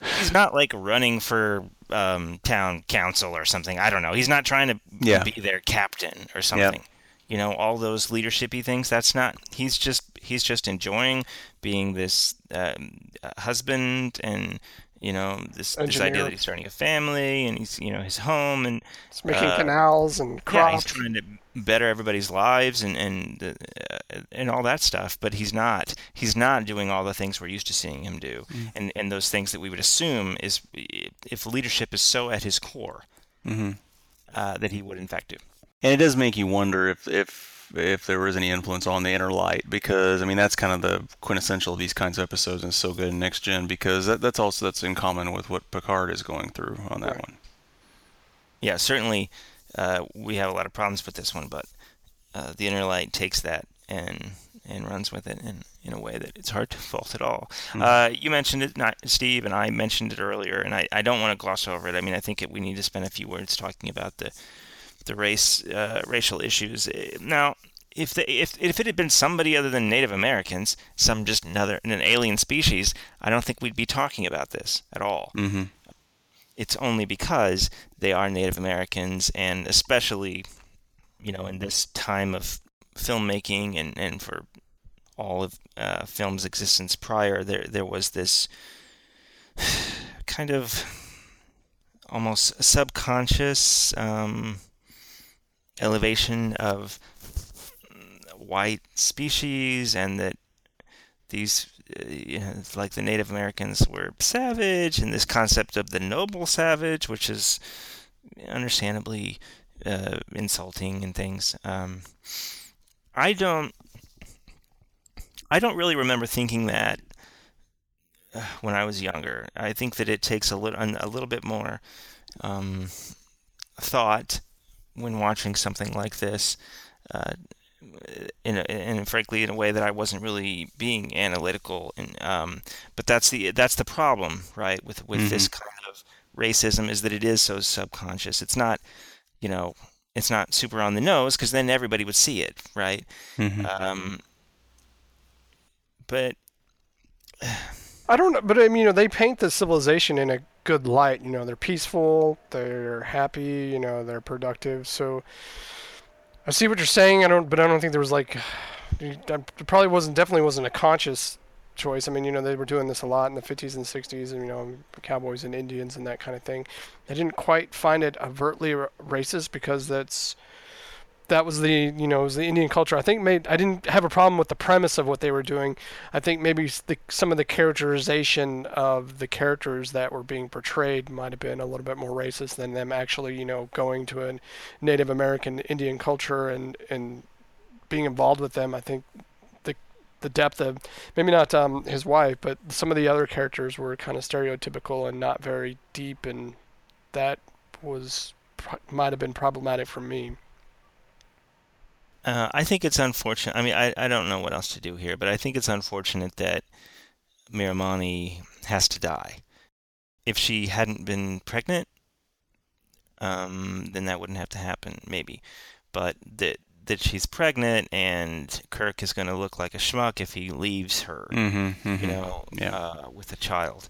<laughs> he's not like running for um, town council or something. I don't know. He's not trying to Yeah. be their captain or something. You know, all those leadershipy things. That's not. He's just he's just enjoying being this um, uh, husband and you know this this idea that he's starting a family and he's you know his home and It's making Uh, canals and yeah, he's trying to better everybody's lives and and uh, and all that stuff. But he's not. He's not doing all the things we're used to seeing him do, Mm. and and those things that we would assume is if leadership is so at his core Mhm. uh, that he would in fact do. And it does make you wonder if if if there was any influence on the inner light because I mean that's kind of the quintessential of these kinds of episodes and it's so good in next gen because that, that's also that's in common with what Picard is going through on that Right. one. Yeah, certainly uh, we have a lot of problems with this one, but uh, the inner light takes that and and runs with it in, in a way that it's hard to <laughs> fault at all. Uh, you mentioned it, not Steve, and I mentioned it earlier, and I, I don't want to gloss over it. I mean, I think it, we need to spend a few words talking about the the race uh, racial issues. Uh, Now, if the if if it had been somebody other than Native Americans, some just another an alien species, I don't think we'd be talking about this at all Mm-hmm. it's only because they are Native Americans, and especially, you know, in this time of filmmaking and, and for all of uh, film's existence prior, there there was this <sighs> kind of almost subconscious um, elevation of white species, and that these uh, you know, like the Native Americans were savage, and this concept of the noble savage, which is understandably uh, insulting and things. Um, I don't. I don't really remember thinking that uh, when I was younger. I think that it takes a little a little bit more um, thought when watching something like this. Uh, in a, and frankly in a way that I wasn't really being analytical and um, but that's the that's the problem right with with mm-hmm. this kind of racism is that it is so subconscious it's not you know it's not super on the nose because then everybody would see it right mm-hmm. um, but I don't know but I mean you know they paint the civilization in a good light you know they're peaceful they're happy you know they're productive so I see what you're saying. I don't, but I don't think there was like, <sighs> there probably wasn't, definitely wasn't a conscious choice. I mean, you know, they were doing this a lot in the 50s and 60s, and you know, cowboys and Indians and that kind of thing. They didn't quite find it overtly racist because that's that was the you know was the Indian culture. I think made I didn't have a problem with the premise of what they were doing. I think maybe the, some of the characterization of the characters that were being portrayed might have been a little bit more racist than them actually you know going to a Native American Indian culture and and being involved with them. I think the the depth of maybe not um, his wife, but some of the other characters were kind of stereotypical and not very deep, and that was might have been problematic for me. Uh, I think it's unfortunate. I mean, I, I don't know what else to do here, but I think it's unfortunate that Miramanee has to die. If she hadn't been pregnant, um, then that wouldn't have to happen, maybe. But that that she's pregnant and Kirk is going to look like a schmuck if he leaves her, mm-hmm, mm-hmm. you know, yeah. uh, with a child,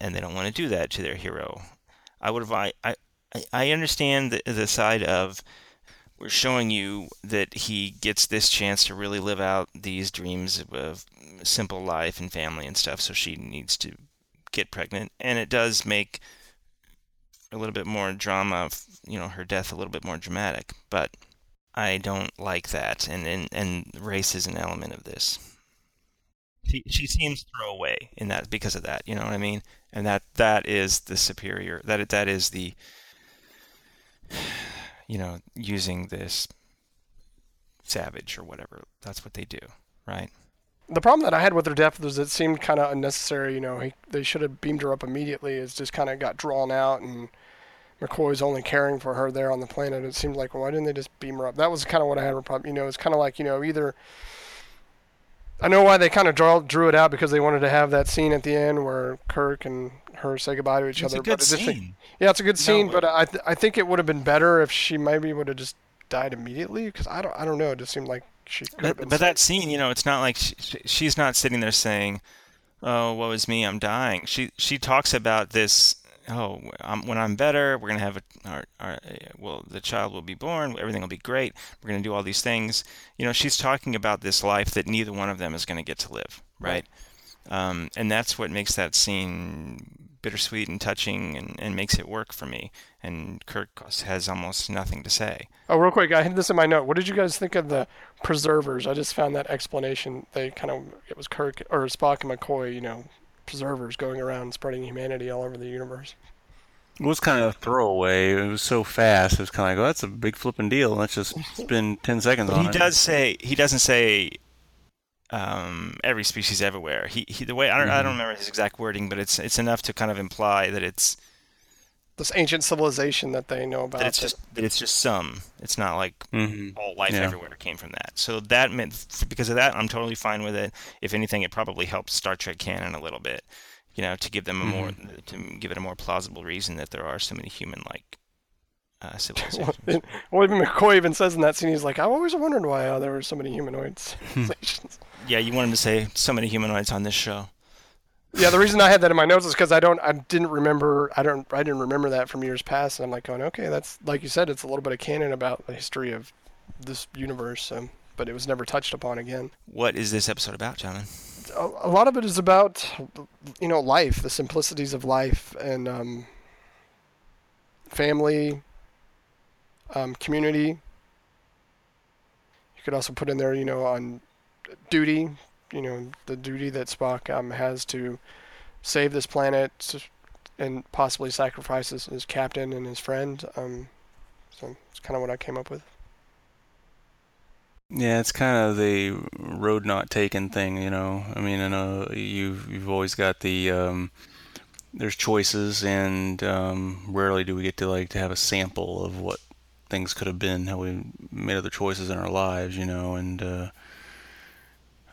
and they don't want to do that to their hero. I would have. I I, I understand the the side of we're showing you that he gets this chance to really live out these dreams of simple life and family and stuff. So she needs to get pregnant, and it does make a little bit more drama, you know, her death a little bit more dramatic. But I don't like that, and and, and race is an element of this. She, she seems throwaway in that because of that, you know what I mean? And that that is the superior that that is the you know, using this savage or whatever. That's what they do, right? The problem that I had with her death was it seemed kind of unnecessary. You know, he, they should have beamed her up immediately. It just kind of got drawn out, and McCoy's only caring for her there on the planet. It seemed like, well, why didn't they just beam her up? That was kind of what I had a problem. You know, it's kind of like, you know, either. I know why they kind of draw, drew it out because they wanted to have that scene at the end where Kirk and her say goodbye to each it's other. A good scene. yeah, it's a good scene, no, but I th- I think it would have been better if she maybe would have just died immediately because I don't I don't know. It just seemed like she. But, but that scene, you know, it's not like she, she's not sitting there saying, "Oh, what was me? I'm dying." She she talks about this. Oh, I'm, when I'm better, we're gonna have a our, our well, the child will be born. Everything will be great. We're gonna do all these things. You know, she's talking about this life that neither one of them is gonna get to live, right? right. Um, and that's what makes that scene bittersweet and touching and, and makes it work for me. And Kirk has almost nothing to say. Oh, real quick, I had this in my note. What did you guys think of the preservers? I just found that explanation. They kind of, it was Kirk or Spock and McCoy, you know, preservers going around spreading humanity all over the universe. It was kind of a throwaway. It was so fast. It was kind of like, oh, that's a big flipping deal. Let's just <laughs> spend ten seconds but on he it. He does say he doesn't say um, every species everywhere. He, he the way I don't, mm-hmm. I don't mm-hmm. remember his exact wording, but it's it's enough to kind of imply that it's this ancient civilization that they know about. That it's just that it's just some. It's not like mm-hmm. all life yeah. everywhere came from that. So that meant because of that, I'm totally fine with it. If anything, it probably helps Star Trek canon a little bit, you know, to give them a mm-hmm. more to give it a more plausible reason that there are so many human like uh, civilizations. <laughs> well, even McCoy even says in that scene, he's like, "I've always wondered why uh, there were so many humanoids." <laughs> <laughs> Yeah, you wanted to say so many humanoids on this show. Yeah, the reason I had that in my notes is because I don't, I didn't remember, I don't, I didn't remember that from years past, and I'm like going, okay, that's like you said, it's a little bit of canon about the history of this universe, so, but it was never touched upon again. What is this episode about, Jonathan? A, a lot of it is about, you know, life, the simplicities of life, and um, family, um, community. You could also put in there, you know, on duty, you know the duty that Spock um, has to save this planet and possibly sacrifices his captain and his friend. Um, so it's kind of what I came up with. Yeah, it's kind of the road not taken thing, you know. I mean, I know you've you've always got the um, there's choices, and um, rarely do we get to like to have a sample of what things could have been, how we made other choices in our lives, you know, and uh,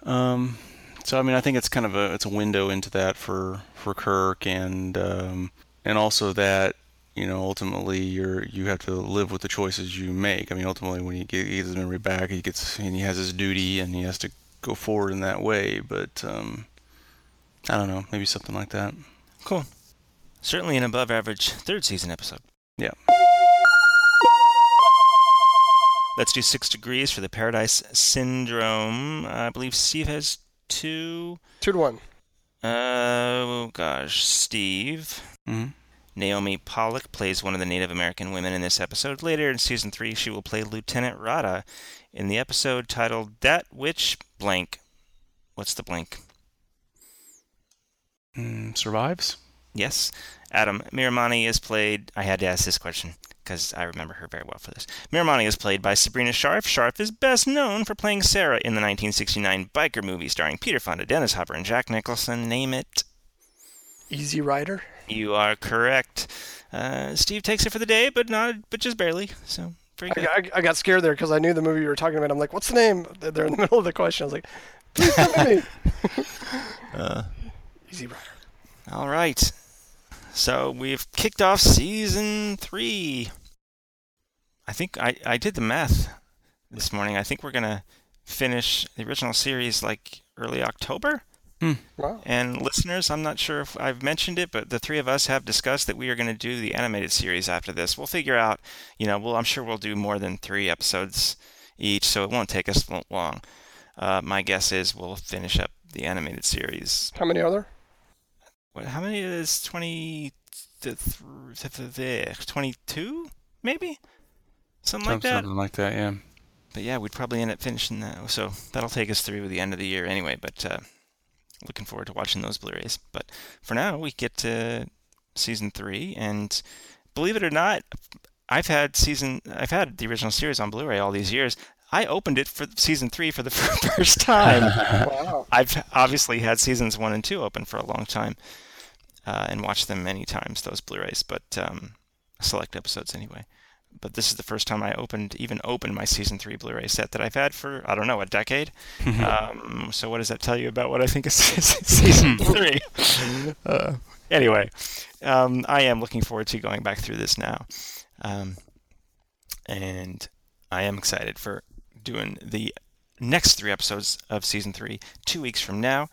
um, so I mean, I think it's kind of a it's a window into that for for Kirk, and um, and also that you know ultimately you're you have to live with the choices you make. I mean, ultimately when he gets his memory back, he gets and he has his duty, and he has to go forward in that way. But um, I don't know, maybe something like that. Cool. Certainly an above average third season episode. Yeah. Let's do six degrees for the Paradise Syndrome. I believe Steve has two. Two to one. Uh, oh gosh, Steve. hmm Naomi Pollack plays one of the Native American women in this episode. Later in season three, she will play Lieutenant Rahda in the episode titled That Which Blank. What's the blank? Mm, survives. Yes. Adam Miramanee is played. I had to ask this question because I remember her very well for this. Miramanee is played by Sabrina Scharf. Scharf is best known for playing Sarah in the 1969 biker movie starring Peter Fonda, Dennis Hopper, and Jack Nicholson. Name it. Easy Rider. You are correct. Uh, Steve takes it for the day, but not, but just barely. So very I. I, I got scared there because I knew the movie you were talking about. I'm like, what's the name? They're in the <laughs> middle of the question. I was like, please tell me. <laughs> Uh, Easy Rider. all right. So we've kicked off season three. I think I, I did the math this morning. I think we're gonna finish the original series like early October. Wow. And listeners, I'm not sure if I've mentioned it, but the three of us have discussed that we are going to do the animated series after this. We'll figure out, you know, well, I'm sure we'll do more than three episodes each, so it won't take us long. Uh, my guess is we'll finish up the animated series. How many are there? What? How many is 20? th- th- 22? Maybe something like that. Something like that, yeah. But yeah, we'd probably end up finishing that. So that'll take us through the end of the year anyway. But uh, looking forward to watching those Blu-rays. But for now, we get to season three, and believe it or not, I've had season, I've had the original series on Blu-ray all these years. I opened it for season three for the <laughs> first time. Wow. I've obviously had seasons one and two open for a long time, uh, and watched them many times. Those Blu-rays, but um, select episodes anyway. But this is the first time I opened, even opened my season three Blu-ray set that I've had for I don't know a decade. um, so what does that tell you about what I think is <laughs> season <laughs> three? uh, anyway, um, I am looking forward to going back through this now, um, and I am excited for doing the next three episodes of season three two weeks from now.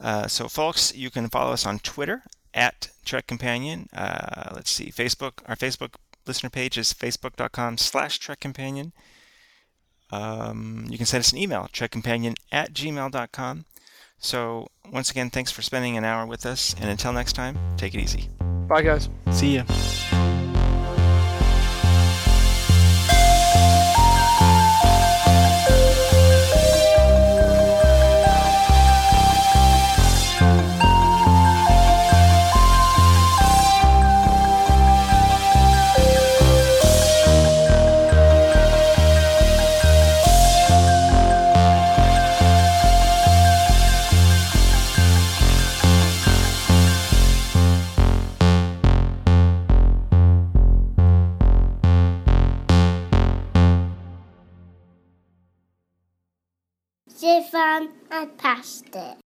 Uh, so, folks, you can follow us on Twitter at Trek Companion. Uh, let's see, Facebook. Our Facebook listener page is facebook.com slash Trek Companion. Um, you can send us an email, trekcompanion at gmail.com. So, once again, thanks for spending an hour with us. And until next time, take it easy. Bye, guys. See ya. Stefan and Pastor.